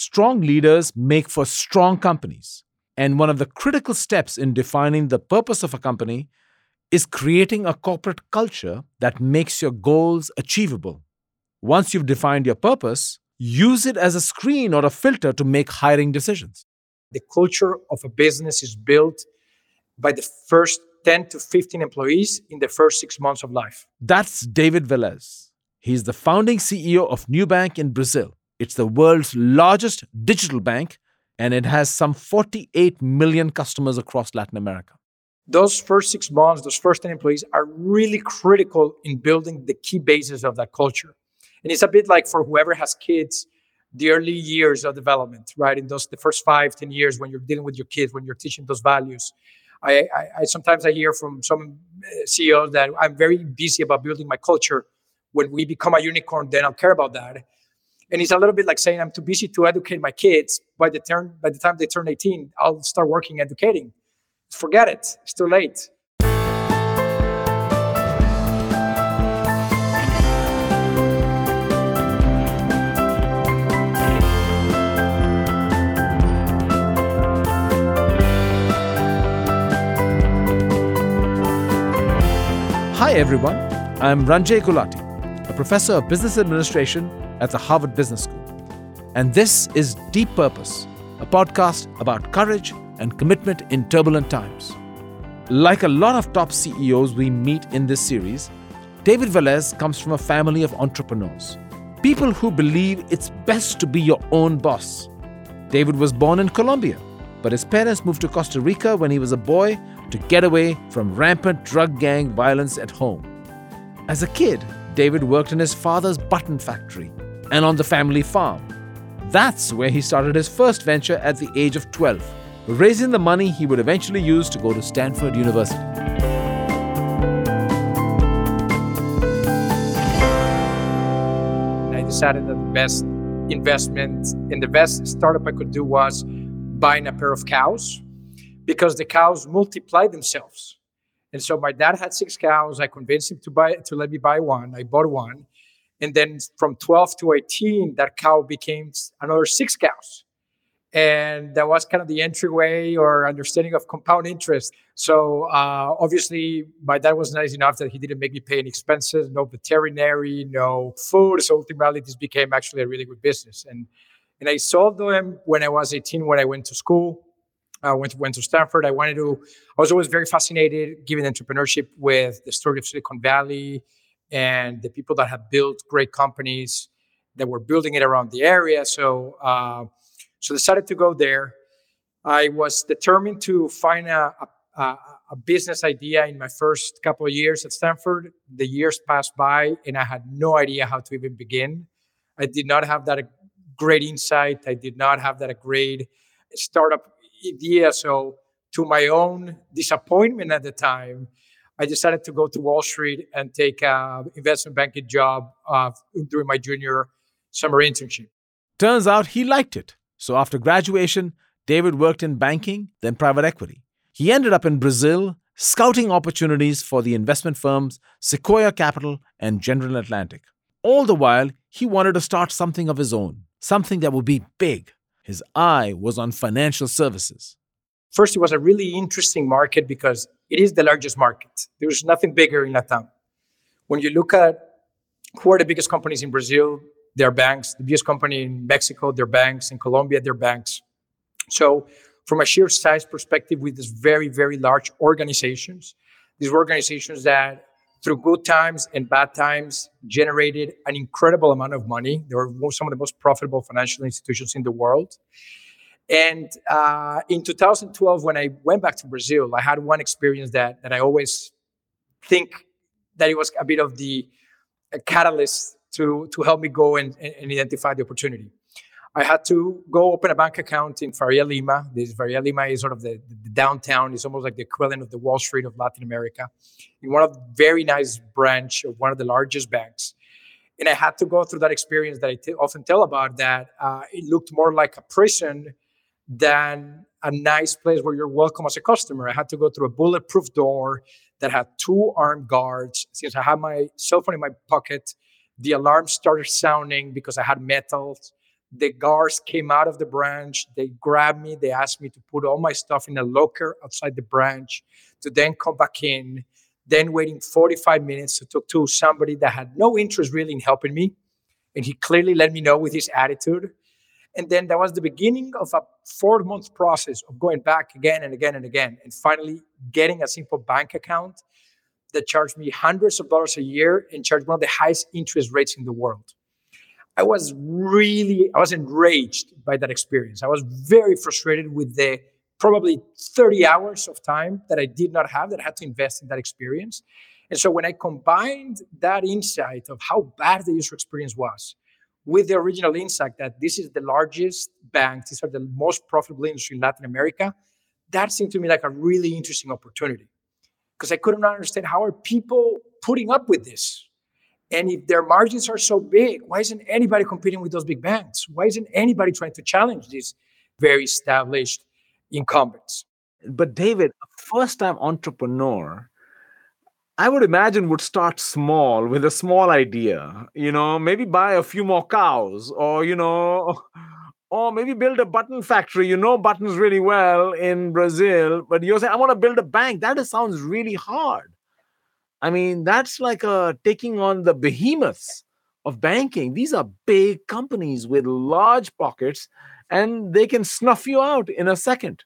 Strong leaders make for strong companies. And one of the critical steps in defining the purpose of a company is creating a corporate culture that makes your goals achievable. Once you've defined your purpose, use it as a screen or a filter to make hiring decisions. The culture of a business is built by the first 10 to 15 employees in the first six months of life. That's David Velez. He's the founding CEO of Nubank in Brazil. It's the world's largest digital bank, and it has some 48 million customers across Latin America. Those first six months, those first 10 employees are really critical in building the key bases of that culture. And it's a bit like for whoever has kids, the early years of development, right? In those the first five, ten years when you're dealing with your kids, when you're teaching those values. I, I, I sometimes I hear from some uh, CEOs that I'm very busy about building my culture. When we become a unicorn, then I'll care about that. And it's a little bit like saying I'm too busy to educate my kids. By the turn, by the time they turn 18, I'll start working educating. Forget it. It's too late. Hi, everyone. I'm Ranjay Gulati, a professor of business administration at the Harvard Business School. And this is Deep Purpose, a podcast about courage and commitment in turbulent times. Like a lot of top CEOs we meet in this series, David Velez comes from a family of entrepreneurs, people who believe it's best to be your own boss. David was born in Colombia, but his parents moved to Costa Rica when he was a boy to get away from rampant drug gang violence at home. As a kid, David worked in his father's button factory and on the family farm. That's where he started his first venture at the age of 12, raising the money he would eventually use to go to Stanford University. I decided that the best investment and the best startup I could do was buying a pair of cows because the cows multiplied themselves. And so my dad had six cows. I convinced him to buy to let me buy one. I bought one. And then from 12 to 18, that cow became another six cows. And that was kind of the entryway or understanding of compound interest. So uh, obviously, my dad was nice enough that he didn't make me pay any expenses, no veterinary, no food. So ultimately, this became actually a really good business. And and I sold them when I was 18 when I went to school. I went to, went to Stanford. I wanted to, I was always very fascinated given entrepreneurship with the story of Silicon Valley and the people that have built great companies that were building it around the area. So, uh, so decided to go there. I was determined to find a, a, a business idea in my first couple of years at Stanford. The years passed by and I had no idea how to even begin. I did not have that great insight. I did not have that great startup idea. So, to my own disappointment at the time, I decided to go to Wall Street and take an investment banking job uh, during my junior summer internship. Turns out he liked it. So, after graduation, David worked in banking, then private equity. He ended up in Brazil scouting opportunities for the investment firms Sequoia Capital and General Atlantic. All the while, he wanted to start something of his own, something that would be big, his eye was on financial services. First, it was a really interesting market because it is the largest market. There's nothing bigger in Latam. When you look at who are the biggest companies in Brazil, they're banks. The biggest company in Mexico, they're banks. In Colombia, they're banks. So, from a sheer size perspective, with these very, very large organizations, these were organizations that through good times and bad times, generated an incredible amount of money. They were some of the most profitable financial institutions in the world. And uh, in 2012, when I went back to Brazil, I had one experience that that I always think that it was a bit of the catalyst to to help me go and, and identify the opportunity. I had to go open a bank account in Faria Lima. This Faria Lima is sort of the, the, downtown. It's almost like the equivalent of the Wall Street of Latin America. In one of the very nice branch of one of the largest banks. And I had to go through that experience that I t- often tell about that uh, it looked more like a prison than a nice place where you're welcome as a customer. I had to go through a bulletproof door that had two armed guards. Since I had my cell phone in my pocket, the alarm started sounding because I had metals the guards came out of the branch. They grabbed me. They asked me to put all my stuff in a locker outside the branch to then come back in. Then waiting 45 minutes to talk to somebody that had no interest really in helping me. And he clearly let me know with his attitude. And then that was the beginning of a four month process of going back again and again and again. And finally getting a simple bank account that charged me hundreds of dollars a year and charged one of the highest interest rates in the world. I was really, I was enraged by that experience. I was very frustrated with the probably 30 hours of time that I did not have that I had to invest in that experience. And so when I combined that insight of how bad the user experience was with the original insight that this is the largest bank, these are the most profitable industry in Latin America, that seemed to me like a really interesting opportunity. Because I couldn't understand how are people putting up with this? And if their margins are so big, why isn't anybody competing with those big banks? Why isn't anybody trying to challenge these very established incumbents? But David, a first time entrepreneur, I would imagine would start small with a small idea, you know, maybe buy a few more cows or, you know, or maybe build a button factory. You know buttons really well in Brazil, but you're saying, I want to build a bank. That sounds really hard. I mean, that's like uh, taking on the behemoths of banking. These are big companies with large pockets, and they can snuff you out in a second.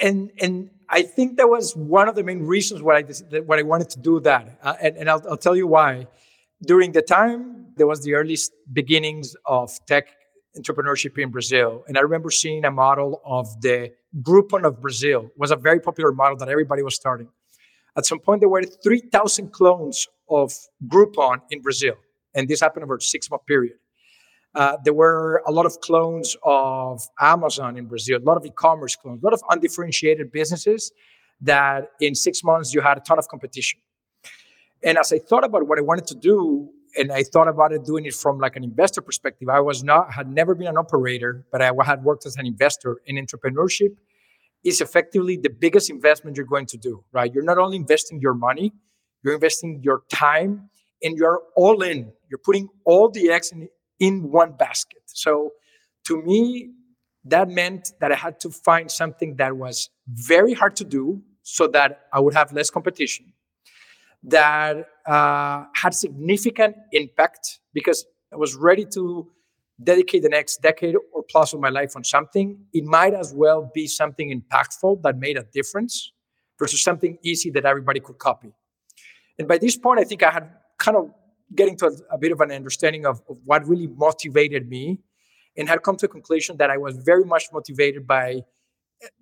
And and I think that was one of the main reasons why I why I wanted to do that. Uh, and and I'll, I'll tell you why. During the time, there was the earliest beginnings of tech entrepreneurship in Brazil, and I remember seeing a model of the Groupon of Brazil it was a very popular model that everybody was starting at some point, there were 3,000 clones of Groupon in Brazil, and this happened over a six month period. Uh, there were a lot of clones of Amazon in Brazil, a lot of e commerce clones, a lot of undifferentiated businesses that in six months you had a ton of competition. And as I thought about what I wanted to do, and I thought about it doing it from like an investor perspective, I was not had never been an operator, but I had worked as an investor in entrepreneurship is effectively the biggest investment you're going to do, right? You're not only investing your money, you're investing your time and you're all in. You're putting all the eggs in, in one basket. So to me, that meant that I had to find something that was very hard to do so that I would have less competition, that uh, had significant impact because I was ready to dedicate the next decade or plus of my life on something, it might as well be something impactful that made a difference versus something easy that everybody could copy. And by this point, I think I had kind of getting to a, a bit of an understanding of, of, what really motivated me and had come to a conclusion that I was very much motivated by,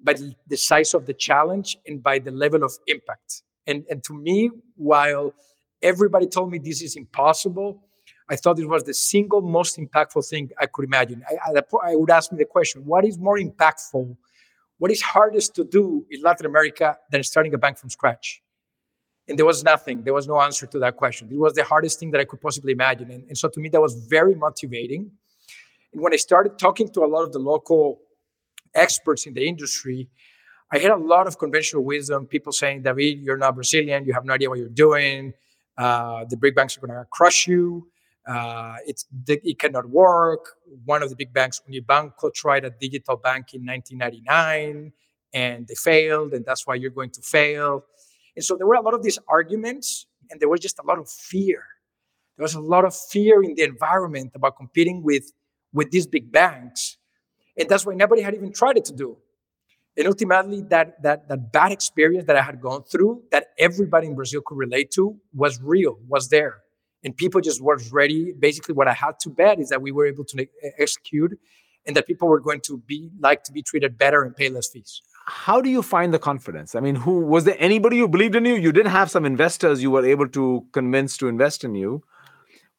by the size of the challenge and by the level of impact. And, and to me, while everybody told me this is impossible, I thought it was the single most impactful thing I could imagine. I, I, I would ask me the question what is more impactful? What is hardest to do in Latin America than starting a bank from scratch? And there was nothing. There was no answer to that question. It was the hardest thing that I could possibly imagine. And, and so to me, that was very motivating. And when I started talking to a lot of the local experts in the industry, I had a lot of conventional wisdom. People saying, David, you're not Brazilian. You have no idea what you're doing. Uh, the big banks are going to crush you. Uh, it's it cannot work. One of the big banks, Unibanco, tried a digital bank in 1999 and they failed, and that's why you're going to fail. And so there were a lot of these arguments, and there was just a lot of fear. There was a lot of fear in the environment about competing with with these big banks, and that's why nobody had even tried it to do. And ultimately, that that that bad experience that I had gone through, that everybody in Brazil could relate to, was real, was there and people just were ready. Basically, what I had to bet is that we were able to eh, execute, and that people were going to be like to be treated better and pay less fees. How do you find the confidence? I mean, who was there anybody who believed in you? You didn't have some investors you were able to convince to invest in you.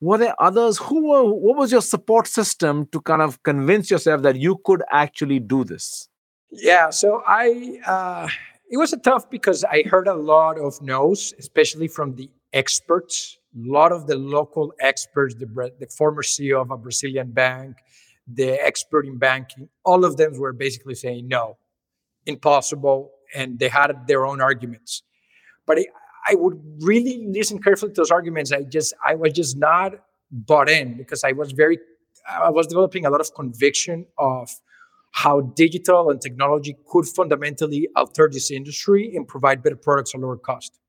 Were there others who were? What was your support system to kind of convince yourself that you could actually do this? Yeah, so I. Uh, it was tough because I heard a lot of no's, especially from the experts a lot of the local experts, the, the former CEO of a Brazilian bank, the expert in banking, all of them were basically saying no, impossible, and they had their own arguments. But I, I would really listen carefully to those arguments. I just I was just not bought in because I was very I was developing a lot of conviction of how digital and technology could fundamentally alter this industry and provide better products at lower cost.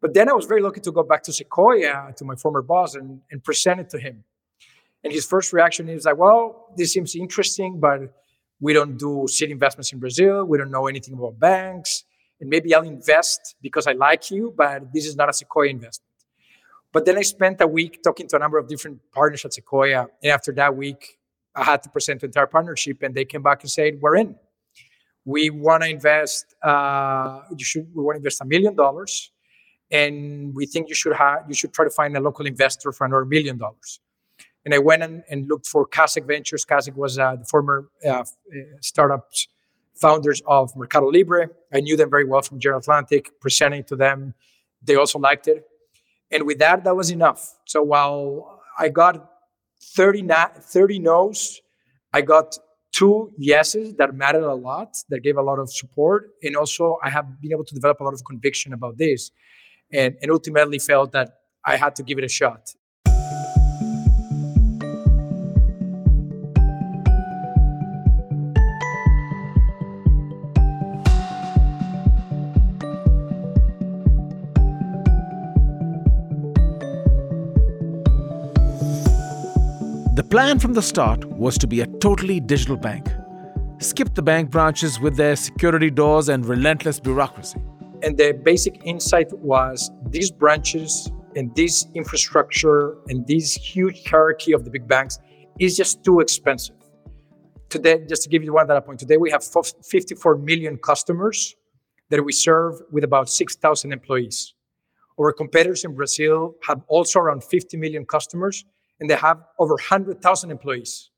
But then I was very lucky to go back to Sequoia, to my former boss, and, and present it to him. And his first reaction is like, well, this seems interesting, but we don't do seed investments in Brazil. We don't know anything about banks. And maybe I'll invest because I like you, but this is not a Sequoia investment. But then I spent a week talking to a number of different partners at Sequoia. And after that week, I had to present the entire partnership, and they came back and said, "We're in. We want to invest. Uh, you should. We want to invest a million dollars, and we think you should have. You should try to find a local investor for another million dollars." And I went and, and looked for Kaszek Ventures. Kaszek was uh, the former uh, startups founders of Mercado Libre. I knew them very well from General Atlantic. Presenting to them, they also liked it, and with that, that was enough. So while I got 30, na- 30 no's. I got two yeses that mattered a lot, that gave a lot of support. And also, I have been able to develop a lot of conviction about this and, and ultimately felt that I had to give it a shot. Plan from the start was to be a totally digital bank. Skip the bank branches with their security doors and relentless bureaucracy. And the basic insight was these branches and this infrastructure and this huge hierarchy of the big banks is just too expensive. Today, just to give you one data point, today we have 54 million customers that we serve with about 6,000 employees. Our competitors in Brazil have also around 50 million customers and they have over 100,000 employees.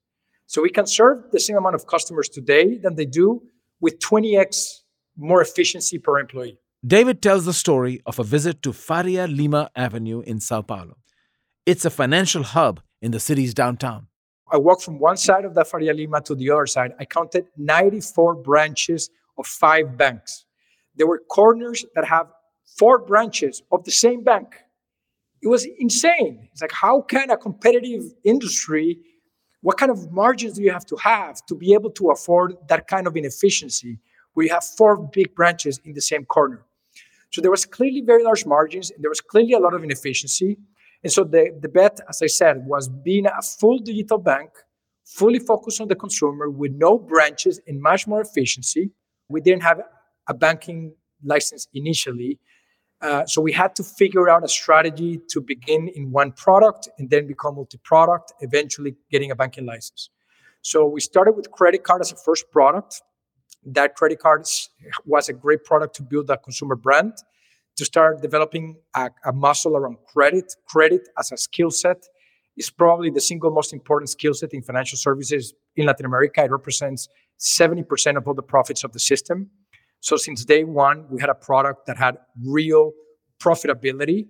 So we can serve the same amount of customers today than they do with 20x more efficiency per employee. David tells the story of a visit to Faria Lima Avenue in Sao Paulo. It's a financial hub in the city's downtown. I walked from one side of the Faria Lima to the other side. I counted 94 branches of five banks. There were corners that have four branches of the same bank it was insane. It's like, how can a competitive industry, what kind of margins do you have to have to be able to afford that kind of inefficiency where you have four big branches in the same corner? So there was clearly very large margins and there was clearly a lot of inefficiency. And so the, the bet, as I said, was being a full digital bank, fully focused on the consumer with no branches and much more efficiency. We didn't have a banking license initially. Uh, so we had to figure out a strategy to begin in one product and then become multi-product, eventually getting a banking license. So we started with credit card as a first product. That credit card was a great product to build a consumer brand, to start developing a, a muscle around credit. Credit as a skill set is probably the single most important skill set in financial services in Latin America. It represents 70% of all the profits of the system. So since day one, we had a product that had real profitability,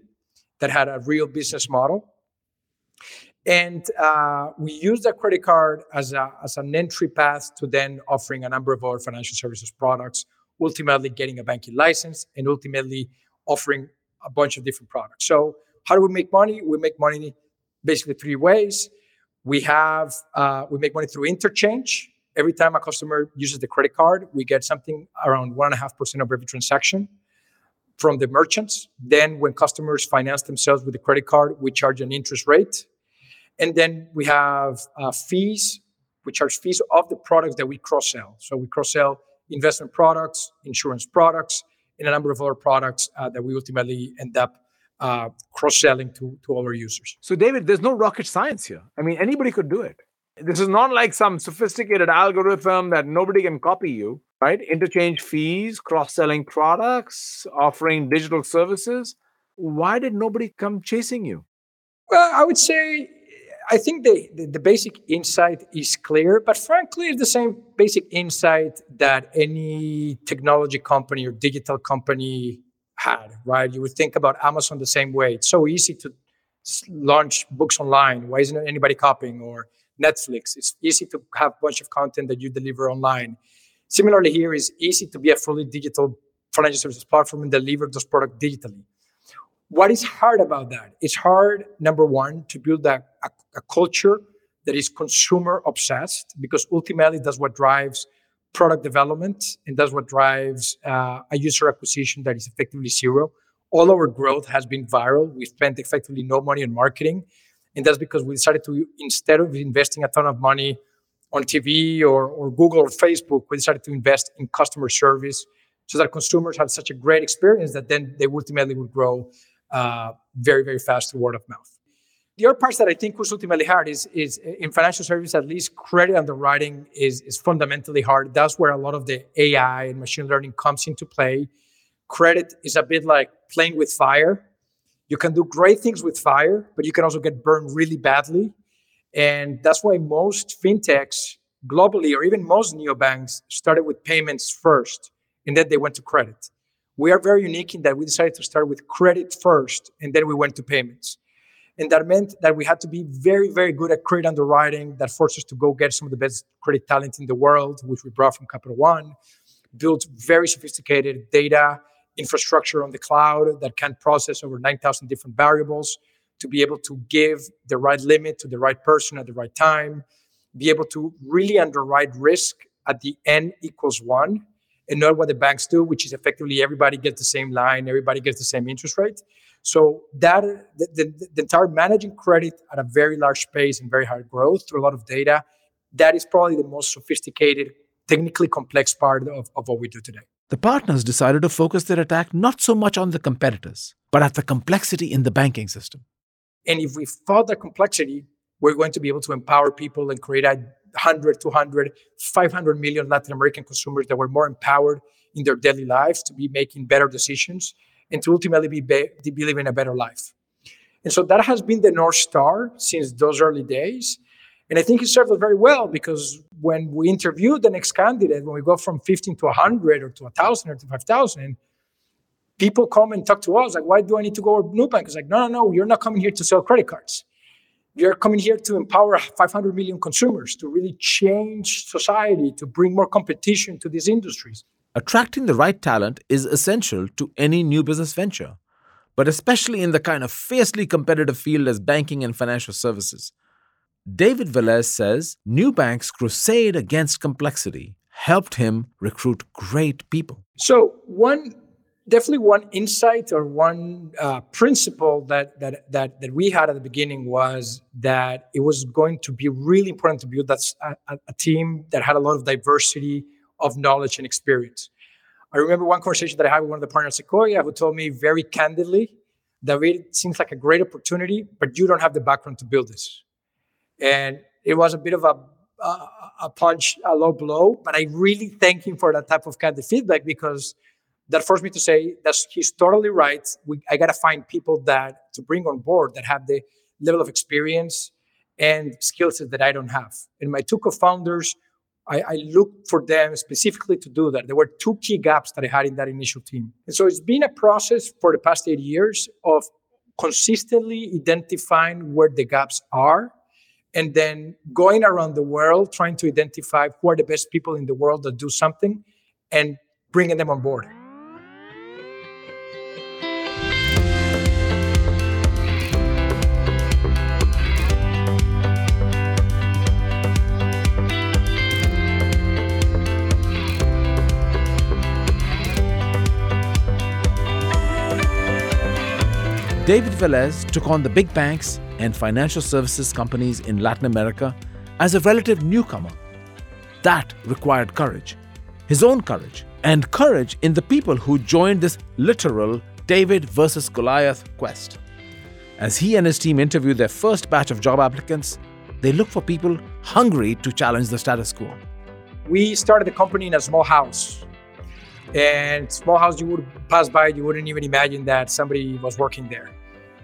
that had a real business model. And uh, we used that credit card as, a, as an entry path to then offering a number of other financial services products, ultimately getting a banking license, and ultimately offering a bunch of different products. So, how do we make money? We make money basically three ways. We have uh, we make money through interchange every time a customer uses the credit card, we get something around 1.5% of every transaction from the merchants. Then, when customers finance themselves with the credit card, we charge an interest rate. And then we have uh, fees. We charge fees of the products that we cross sell. So we cross sell investment products, insurance products, and a number of other products uh, that we ultimately end up uh, cross selling to, to our users. So, David, there's no rocket science here. I mean, anybody could do it. This is not like some sophisticated algorithm that nobody can copy you, right? Interchange fees, cross selling products, offering digital services. Why did nobody come chasing you? Well, I would say I think the, the, the, basic insight is clear, but frankly, it's the same basic insight that any technology company or digital company had, right? You would think about Amazon the same way. It's so easy to launch books online. Why isn't anybody copying? Or Netflix. It's easy to have a bunch of content that you deliver online. Similarly, here is easy to be a fully digital financial services platform and deliver those products digitally. What is hard about that? It's hard, number one, to build a, a, a culture that is consumer obsessed because ultimately that's what drives product development and that's what drives uh, a user acquisition that is effectively zero. All our growth has been viral. We spent effectively no money on marketing. And that's because we decided to, instead of investing a ton of money on TV or, or Google or Facebook, we decided to invest in customer service so that consumers have such a great experience that then they ultimately would grow uh, very, very fast through word of mouth. The other parts that I think was ultimately hard is, is in financial services, at least credit underwriting is, is fundamentally hard. That's where a lot of the AI and machine learning comes into play. Credit is a bit like playing with fire. You can do great things with fire, but you can also get burned really badly. And that's why most fintechs globally, or even most neobanks, started with payments first, and then they went to credit. We are very unique in that we decided to start with credit first, and then we went to payments. And that meant that we had to be very, very good at credit underwriting. That forced us to go get some of the best credit talent in the world, which we brought from Capital One, built very sophisticated data infrastructure on the cloud that can process over 9,000 different variables to be able to give the right limit to the right person at the right time, be able to really underwrite risk at the n equals one, and not what the banks do, which is effectively everybody gets the same line, everybody gets the same interest rate. So that the, the, the entire managing credit at a very large pace and very high growth through a lot of data, that is probably the most sophisticated, technically complex part of, of what we do today. The partners decided to focus their attack not so much on the competitors, but at the complexity in the banking system. And if we fought that complexity, we're going to be able to empower people and create 100, 200, 500 million Latin American consumers that were more empowered in their daily lives to be making better decisions and to ultimately be, be, be living a better life. And so that has been the North Star since those early days. And I think it served us very well because when we interviewed the next candidate, when we go from 15 to 100 or to 1,000 or to 5,000, people come and talk to us like, why do I need to go to Nubank? It's like, no, no, no, you're not coming here to sell credit cards. You're coming here to empower 500 million consumers, to really change society, to bring more competition to these industries. Attracting the right talent is essential to any new business venture, but especially in the kind of fiercely competitive field as banking and financial services. David Velez says Nubank's crusade against complexity helped him recruit great people. So, one definitely one insight or one uh, principle that, that that that we had at the beginning was that it was going to be really important to build that a, a team that had a lot of diversity of knowledge and experience. I remember one conversation that I had with one of the partners at Sequoia who told me very candidly, David, it seems like a great opportunity, but you don't have the background to build this. And it was a bit of a, a, punch, a low blow, but I really thank him for that type of kind of feedback because that forced me to say that he's totally right. We, I got to find people that to bring on board that have the level of experience and skill set that I don't have. And my two co-founders, I, I, looked for them specifically to do that. There were two key gaps that I had in that initial team. And so it's been a process for the past eight years of consistently identifying where the gaps are and then going around the world trying to identify who are the best people in the world that do something and bringing them on board. David Velez took on the big banks and financial services companies in Latin America as a relative newcomer. That required courage, his own courage, and courage in the people who joined this literal David versus Goliath quest. As he and his team interviewed their first batch of job applicants, they looked for people hungry to challenge the status quo. We started the company in a small house and small house you would pass by you wouldn't even imagine that somebody was working there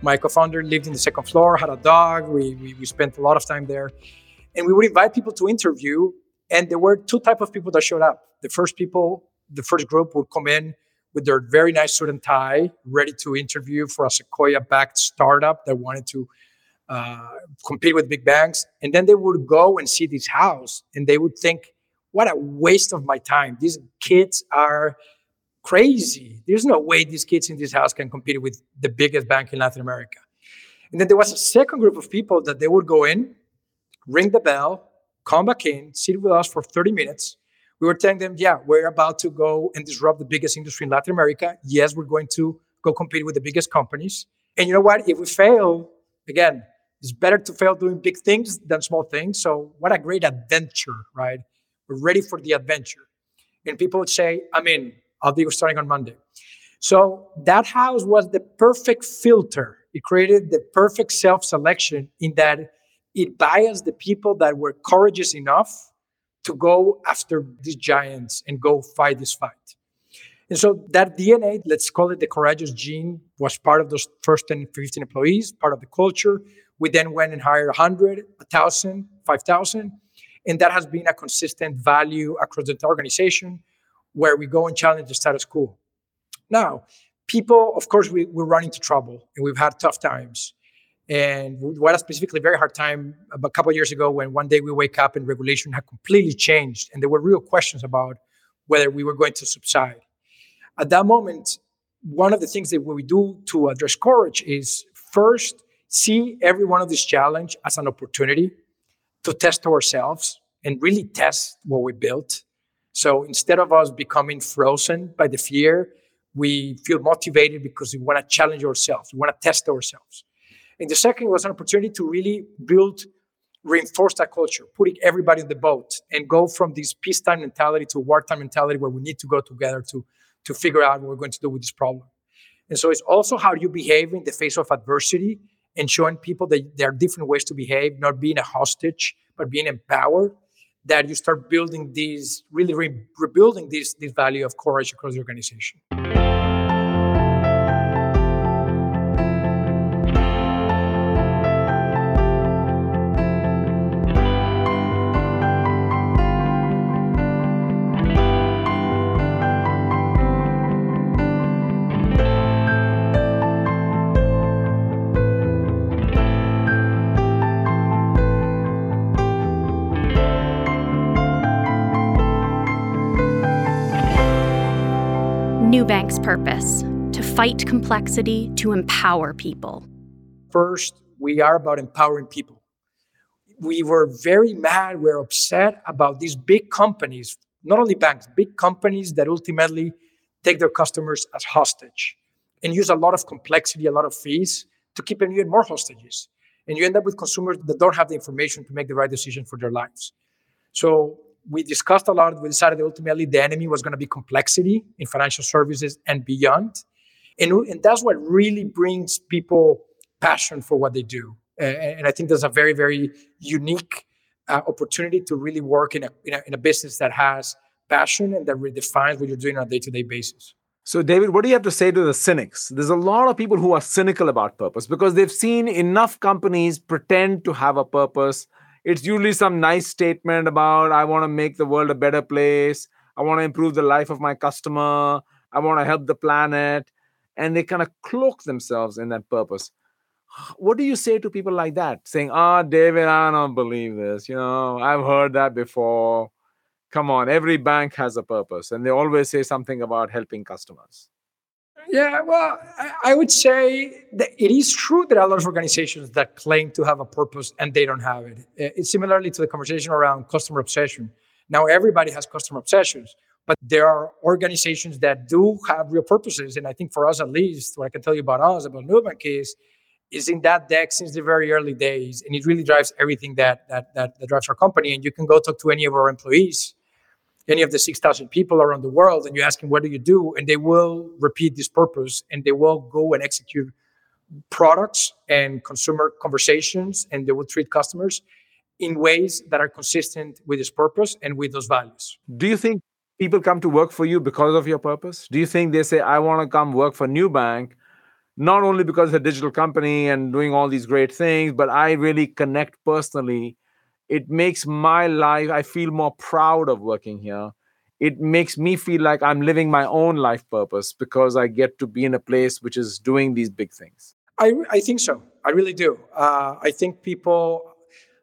my co-founder lived in the second floor had a dog we, we, we spent a lot of time there. And we would invite people to interview and there were two type of people that showed up. The first people the first group would come in with their very nice suit and tie ready to interview for a sequoia backed startup that wanted to uh, compete with big banks and then they would go and see this house and they would think what a waste of my time. These kids are crazy. There's no way these kids in this house can compete with the biggest bank in Latin America. And then there was a second group of people that they would go in, ring the bell, come back in, sit with us for 30 minutes. We were telling them, yeah, we're about to go and disrupt the biggest industry in Latin America. Yes, we're going to go compete with the biggest companies. And you know what? If we fail, again, it's better to fail doing big things than small things. So, what a great adventure, right? We're ready for the adventure. And people would say, I'm in. I'll be starting on Monday. So, that house was the perfect filter. It created the perfect self selection in that it biased the people that were courageous enough to go after these giants and go fight this fight. And so that DNA, let's call it the courageous gene, was part of those first 10, 15 employees, part of the culture. We then went and hired 100, 1,000, 5,000. And that has been a consistent value across the organization where we go and challenge the status quo. Now, people, of course, we, we run into trouble and we've had tough times. And we had a specifically very hard time a couple years ago when one day we wake up and regulation had completely changed and there were real questions about whether we were going to subside. At that moment, one of the things that we do to address courage is first see every one of these challenges as an opportunity to test ourselves and really test what we built. So instead of us becoming frozen by the fear, we feel motivated because we want to challenge ourselves, we want to test ourselves. And the second was an opportunity to really build, reinforce that culture, putting everybody in the boat and go from this peacetime mentality to wartime mentality where we need to go together to, to figure out what we're going to do with this problem. And so it's also how you behave in the face of adversity and showing people that there are different ways to behave, not being a hostage, but being empowered, that you start building these, really re- rebuilding this, this value of courage across the organization. Purpose to fight complexity, to empower people. First, we are about empowering people. We were very mad, we're upset about these big companies, not only banks, big companies that ultimately take their customers as hostage and use a lot of complexity, a lot of fees to keep them even more hostages. And you end up with consumers that don't have the information to make the right decision for their lives. So we discussed a lot. We decided ultimately the enemy was going to be complexity in financial services and beyond. And, and that's what really brings people passion for what they do. And, and I think there's a very, very unique uh, opportunity to really work in a, in a, in a business that has passion and that redefines what you're doing on a day to day basis. So, David, what do you have to say to the cynics? There's a lot of people who are cynical about purpose because they've seen enough companies pretend to have a purpose it's usually some nice statement about I want to make the world a better place. I want to improve the life of my customer. I want to help the planet. And they kind of cloak themselves in that purpose. What do you say to people like that? Saying, Ah, oh, David, I don't believe this. You know, I've heard that before. Come on, every bank has a purpose. And they always say something about helping customers. Yeah, well, I, would say that it is true that a lot of organizations that claim to have a purpose and they don't have it. It's similarly to the conversation around customer obsession. Now, everybody has customer obsessions, but there are organizations that do have real purposes. And I think for us, at least, what I can tell you about us, about Nubank is, is in that deck since the very early days. And it really drives everything that, that, that, that drives our company. And you can go talk to any of our employees any of the 6,000 people around the world and you ask them, what do you do? And they will repeat this purpose and they will go and execute products and consumer conversations and they will treat customers in ways that are consistent with this purpose and with those values. Do you think people come to work for you because of your purpose? Do you think they say, I want to come work for Nubank, not only because it's a digital company and doing all these great things, but I really connect personally it makes my life i feel more proud of working here. It makes me feel like i'm living my own life purpose because i get to be in a place which is doing these big things. I, I think so. I really do. Uh, i think people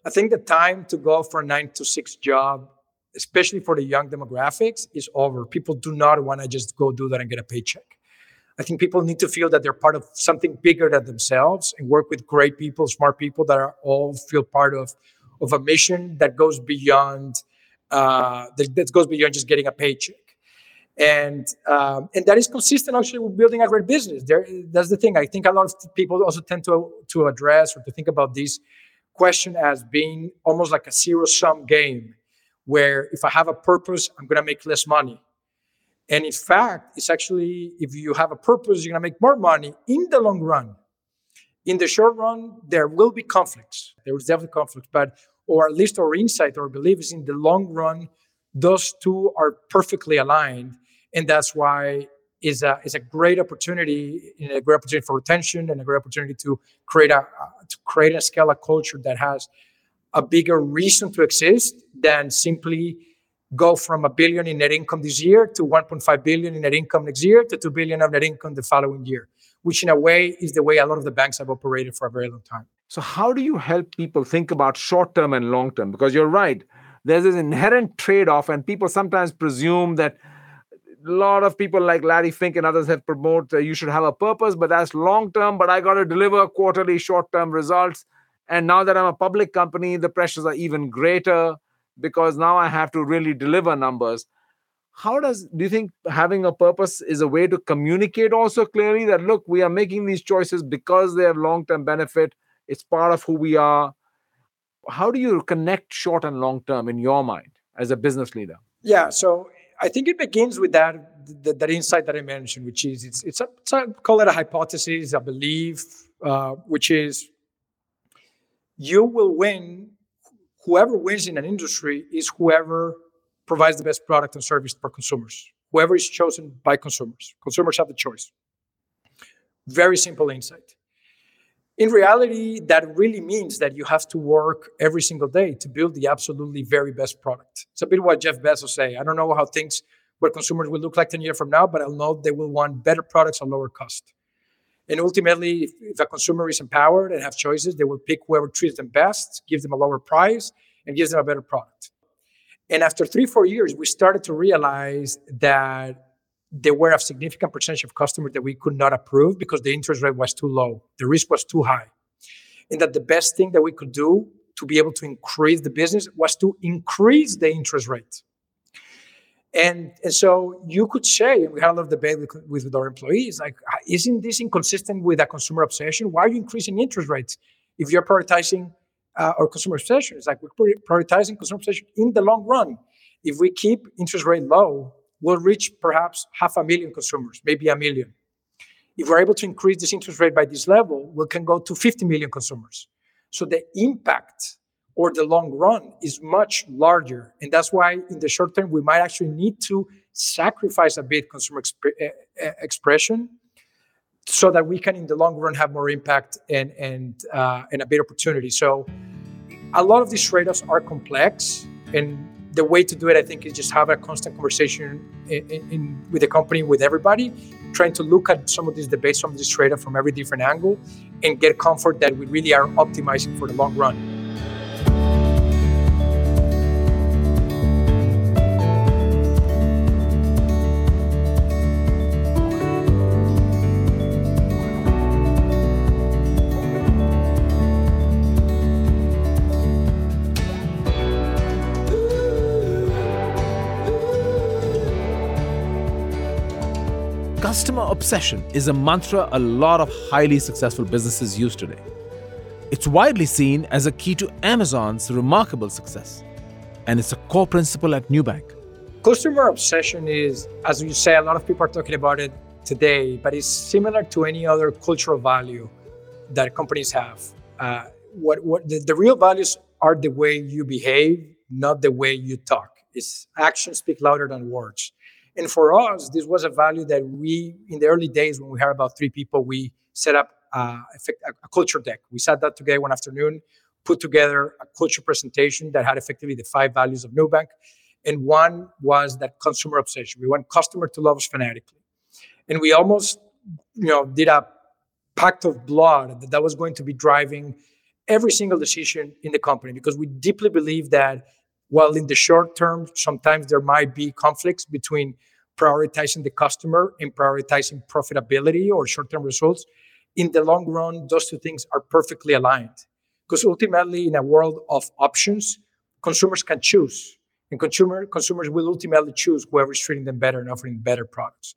i think the time to go for a nine to six job especially for the young demographics is over. People do not want to just go do that and get a paycheck. I think people need to feel that they're part of something bigger than themselves and work with great people, smart people that are all feel part of of a mission that goes beyond uh, that, goes beyond just getting a paycheck and um, and that is consistent actually with building a great business. There, that's the thing. I think a lot of people also tend to to address or to think about this question as being almost like a zero sum game, where if I have a purpose, I'm going to make less money. And in fact, it's actually if you have a purpose, you're going to make more money in the long run. In the short run, there will be conflicts. There is definitely conflicts, but or at least our insight or belief is in the long run, those two are perfectly aligned and that's why is a is a great opportunity, a great opportunity for retention, and a great opportunity to create a to create and scale a culture that has a bigger reason to exist than simply go from a billion in net income this year to 1.5 billion in net income next year to 2 billion of net income the following year, which in a way is the way a lot of the banks have operated for a very long time. So, how do you help people think about short term and long term? Because you're right, there's this inherent trade off, and people sometimes presume that a lot of people like Larry Fink and others have promoted uh, you should have a purpose, but that's long term. But I got to deliver quarterly, short term results. And now that I'm a public company, the pressures are even greater because now I have to really deliver numbers. How does do you think having a purpose is a way to communicate also clearly that look, we are making these choices because they have long term benefit? It's part of who we are. How do you connect short and long term in your mind as a business leader? Yeah, so I think it begins with that that, that insight that I mentioned, which is it's it's a, it's a call it a hypothesis, a belief, uh, which is you will win. Whoever wins in an industry is whoever provides the best product and service for consumers. Whoever is chosen by consumers. Consumers have the choice. Very simple insight in reality, that really means that you have to work every single day to build the absolutely very best product. It's a bit what Jeff Bezos say. I don't know how things, what consumers will look like 10 years from now, but I'll know they will want better products at lower cost. And ultimately, if, if a consumer is empowered and have choices, they will pick whoever treats them best, gives them a lower price, and gives them a better product. And after three, four years, we started to realize that there were a significant percentage of customers that we could not approve because the interest rate was too low, the risk was too high. And that the best thing that we could do to be able to increase the business was to increase the interest rate. And, and so you could say, and we had a lot of debate with, with our employees, like, isn't this inconsistent with a consumer obsession? Why are you increasing interest rates if you're prioritizing uh, our consumer obsession? It's like we're prioritizing consumer obsession in the long run. If we keep interest rate low, will reach perhaps half a million consumers, maybe a million. If we're able to increase this interest rate by this level, we can go to 50 million consumers. So the impact or the long run is much larger. And that's why in the short term, we might actually need to sacrifice a bit consumer exp- expression so that we can in the long run have more impact and, and, uh, and a bit opportunity. So a lot of these trade-offs are complex and the way to do it, I think, is just have a constant conversation in, in, with the company, with everybody, trying to look at some of these debates, some of these trade from every different angle, and get comfort that we really are optimizing for the long run. Customer obsession is a mantra a lot of highly successful businesses use today. It's widely seen as a key to Amazon's remarkable success, and it's a core principle at Nubank. Customer obsession is, as you say, a lot of people are talking about it today, but it's similar to any other cultural value that companies have. Uh, what, what the, the real values are the way you behave, not the way you talk. It's actions speak louder than words. And for us, this was a value that we, in the early days when we had about three people, we set up uh, a culture deck. We sat that together one afternoon, put together a culture presentation that had effectively the five values of Nubank. And one was that consumer obsession. We want customer to love us fanatically. And we almost, you know, did a pact of blood that that was going to be driving every single decision in the company because we deeply believe that while in the short term, sometimes there might be conflicts between prioritizing the customer and prioritizing profitability or short term results. In the long run, those two things are perfectly aligned. Because ultimately, in a world of options, consumers can choose. And consumer, consumers will ultimately choose whoever is treating them better and offering better products.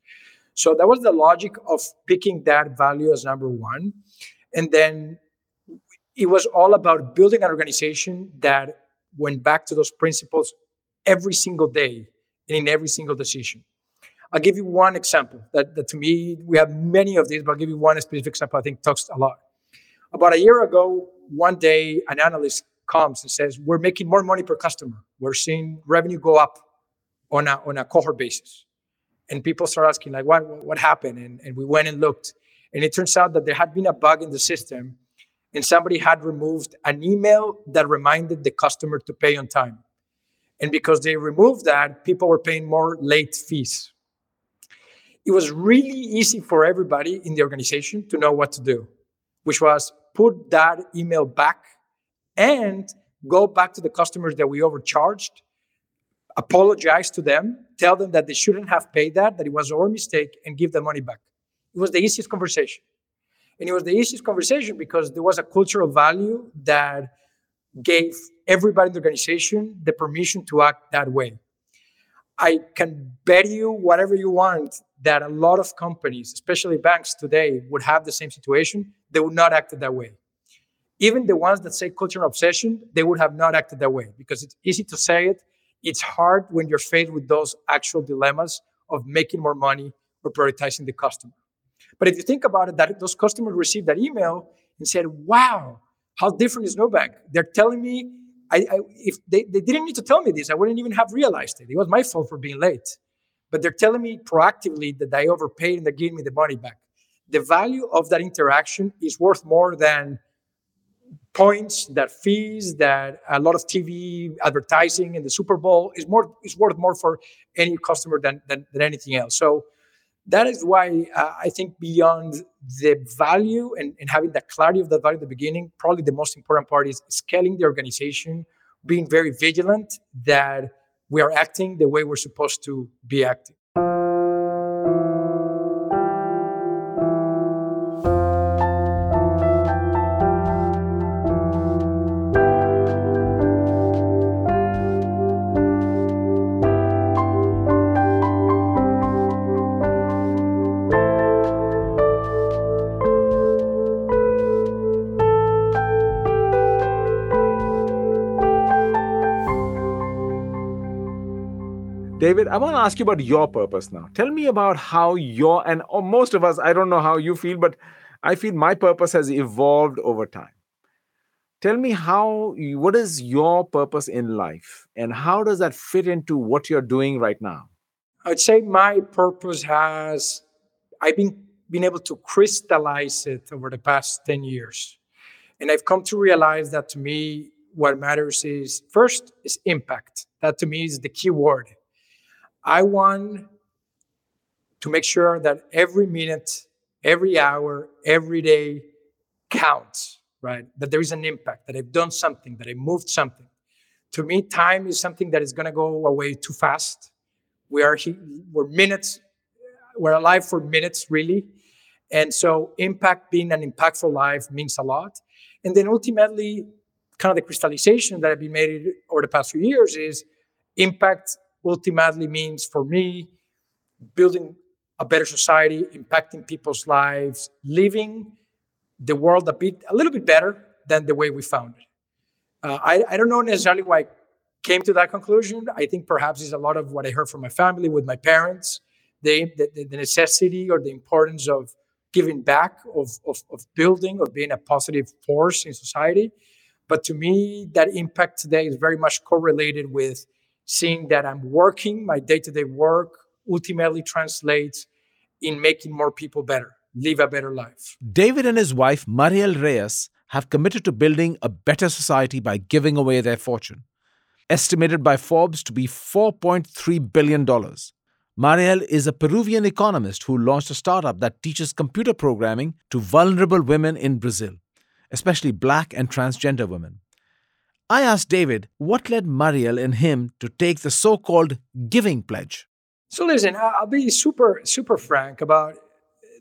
So that was the logic of picking that value as number one. And then it was all about building an organization that went back to those principles every single day and in every single decision. I'll give you one example that, that to me, we have many of these, but I'll give you one specific example I think talks a lot. About a year ago, one day, an analyst comes and says, We're making more money per customer. We're seeing revenue go up on a, on a cohort basis. And people start asking, like, what, what happened? And, and we went and looked. And it turns out that there had been a bug in the system and somebody had removed an email that reminded the customer to pay on time. And because they removed that, people were paying more late fees. It was really easy for everybody in the organization to know what to do, which was put that email back and go back to the customers that we overcharged, apologize to them, tell them that they shouldn't have paid that, that it was our mistake, and give the money back. It was the easiest conversation. And it was the easiest conversation because there was a cultural value that gave everybody in the organization the permission to act that way. I can bet you whatever you want that a lot of companies, especially banks today, would have the same situation. They would not act that way. Even the ones that say cultural obsession, they would have not acted that way because it's easy to say it. It's hard when you're faced with those actual dilemmas of making more money or prioritizing the customer. But if you think about it, that those customers received that email and said, wow, how different is Nubank? They're telling me, I, I, if they, they didn't need to tell me this, I wouldn't even have realized it. It was my fault for being late. But they're telling me proactively that I overpaid and they're giving me the money back. The value of that interaction is worth more than points, that fees, that a lot of TV advertising and the Super Bowl is more is worth more for any customer than, than, than anything else. So that is why uh, I think beyond the value and, and having the clarity of that value at the beginning, probably the most important part is scaling the organization, being very vigilant that we are acting the way we're supposed to be acting. I want to ask you about your purpose now. Tell me about how your, and most of us, I don't know how you feel, but I feel my purpose has evolved over time. Tell me how, what is your purpose in life and how does that fit into what you're doing right now? I'd say my purpose has, I've been, been able to crystallize it over the past 10 years. And I've come to realize that to me, what matters is first is impact. That to me is the key word I want to make sure that every minute, every hour, every day counts, right? That there is an impact, that I've done something, that I moved something. To me, time is something that is going to go away too fast. We are we're minutes, we're alive for minutes, really. And so, impact being an impactful life means a lot. And then ultimately, kind of the crystallization that I've been made over the past few years is impact ultimately means for me building a better society, impacting people's lives, living the world a bit, a little bit better than the way we found it. Uh, I, I don't know necessarily why I came to that conclusion. I think perhaps it's a lot of what I heard from my family, with my parents, the, the, the necessity or the importance of giving back, of, of, of building, of being a positive force in society. But to me, that impact today is very much correlated with seeing that I'm working, my day to day work ultimately translates in making more people better, live a better life. David and his wife, Mariel Reyes, have committed to building a better society by giving away their fortune. Estimated by Forbes to be $4.3 billion. Mariel is a Peruvian economist who launched a startup that teaches computer programming to vulnerable women in Brazil, especially black and transgender women. I asked David what led Mariel and him to take the so called giving pledge. So, listen, I'll be super, super frank about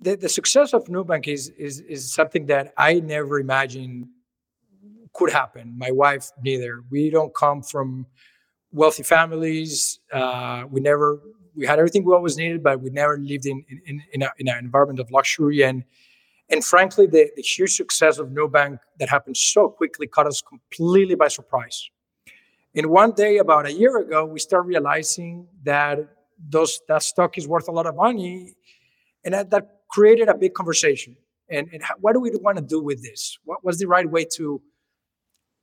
the, the success of Nubank is, is, is something that I never imagined could happen. My wife, neither. We don't come from wealthy families. Uh, we never we had everything we always needed, but we never lived in in, in, a, in an environment of luxury. And and frankly, the, the huge success of Nubank that happened so quickly caught us completely by surprise. And one day, about a year ago, we started realizing that those that stock is worth a lot of money, and that, that created a big conversation. And, and how, what do we want to do with this? What was the right way to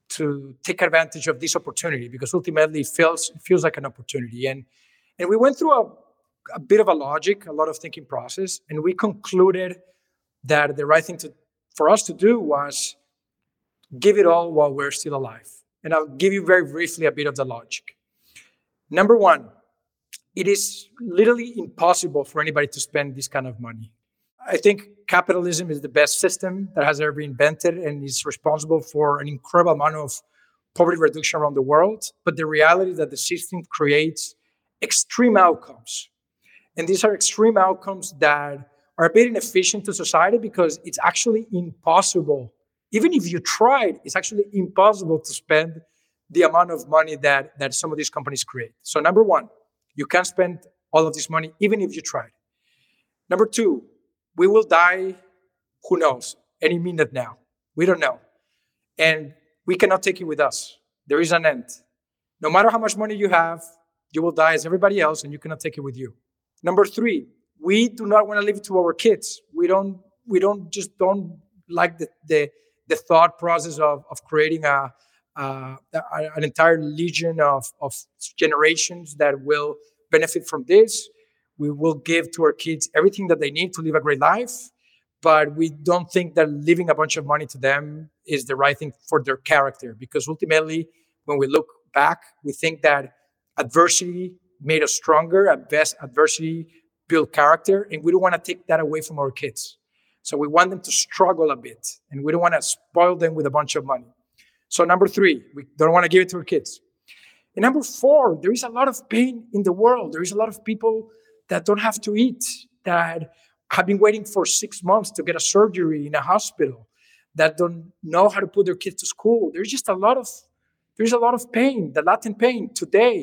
to take advantage of this opportunity? Because ultimately, it feels it feels like an opportunity. And and we went through a, a bit of a logic, a lot of thinking process, and we concluded that the right thing to, for us to do was give it all while we're still alive. And I'll give you very briefly a bit of the logic. Number one, it is literally impossible for anybody to spend this kind of money. I think capitalism is the best system that has ever been invented and is responsible for an incredible amount of poverty reduction around the world. But the reality is that the system creates extreme outcomes. And these are extreme outcomes that are a bit inefficient to society because it's actually impossible. Even if you tried, it's actually impossible to spend the amount of money that, that some of these companies create. So, number one, you can't spend all of this money even if you tried. Number two, we will die, who knows, any minute now. We don't know. And we cannot take it with us. There is an end. No matter how much money you have, you will die as everybody else and you cannot take it with you. Number three, we do not want to leave it to our kids. We don't, we don't just don't like the, the, the thought process of, of creating a, an entire legion of, of generations that will benefit from this. We will give to our kids everything that they need to live a great life, but we don't think that leaving a bunch of money to them is the right thing for their character because ultimately, when we look back, we think that adversity made us stronger. At best, adversity built character, and we don't want to take that away from our kids. So we want them to struggle a bit, and we don't want to spoil them with a bunch of money. So number three, we don't want to give it to our kids. And number four, there is a lot of pain in the world. There is a lot of people that don't have to eat, that have been waiting for six months to get a surgery in a hospital, that don't know how to put their kids to school. There's just a lot of there's a lot of pain, the latent pain today,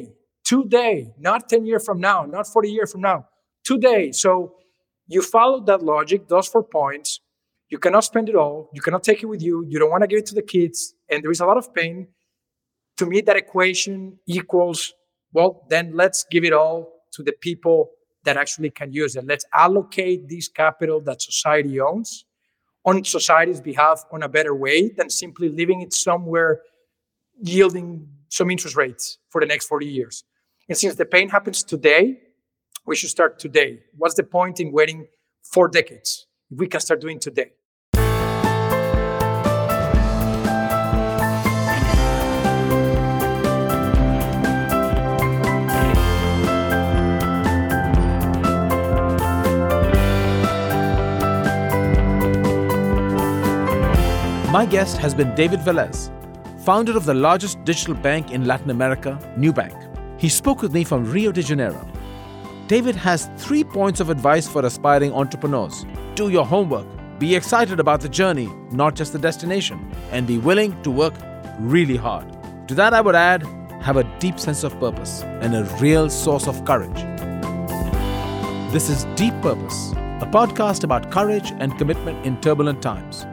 today, not 10 years from now, not 40 years from now, today. So you follow that logic, those four points. You cannot spend it all. You cannot take it with you. You don't want to give it to the kids. And there is a lot of pain. To me, that equation equals, well, then let's give it all to the people that actually can use it. Let's allocate this capital that society owns on society's behalf on a better way than simply leaving it somewhere yielding some interest rates for the next 40 years. And since the pain happens today, we should start today. What's the point in waiting four decades we can start doing today? My guest has been David Velez, founder of the largest digital bank in Latin America, Nubank. He spoke with me from Rio de Janeiro. David has three points of advice for aspiring entrepreneurs do your homework, be excited about the journey, not just the destination, and be willing to work really hard. To that, I would add have a deep sense of purpose and a real source of courage. This is Deep Purpose, a podcast about courage and commitment in turbulent times.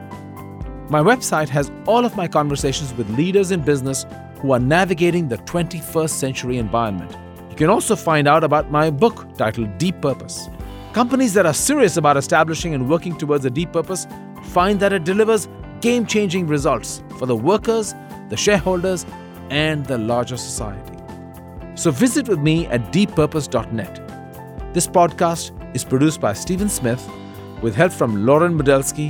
My website has all of my conversations with leaders in business who are navigating the 21st century environment. You can also find out about my book titled Deep Purpose. Companies that are serious about establishing and working towards a deep purpose find that it delivers game changing results for the workers, the shareholders, and the larger society. So visit with me at deeppurpose.net. This podcast is produced by Stephen Smith with help from Lauren Modelsky,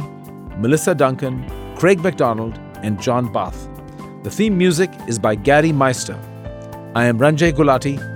Melissa Duncan, Craig McDonald, and John Bath. The theme music is by Gary Meister. I am Ranjay Gulati.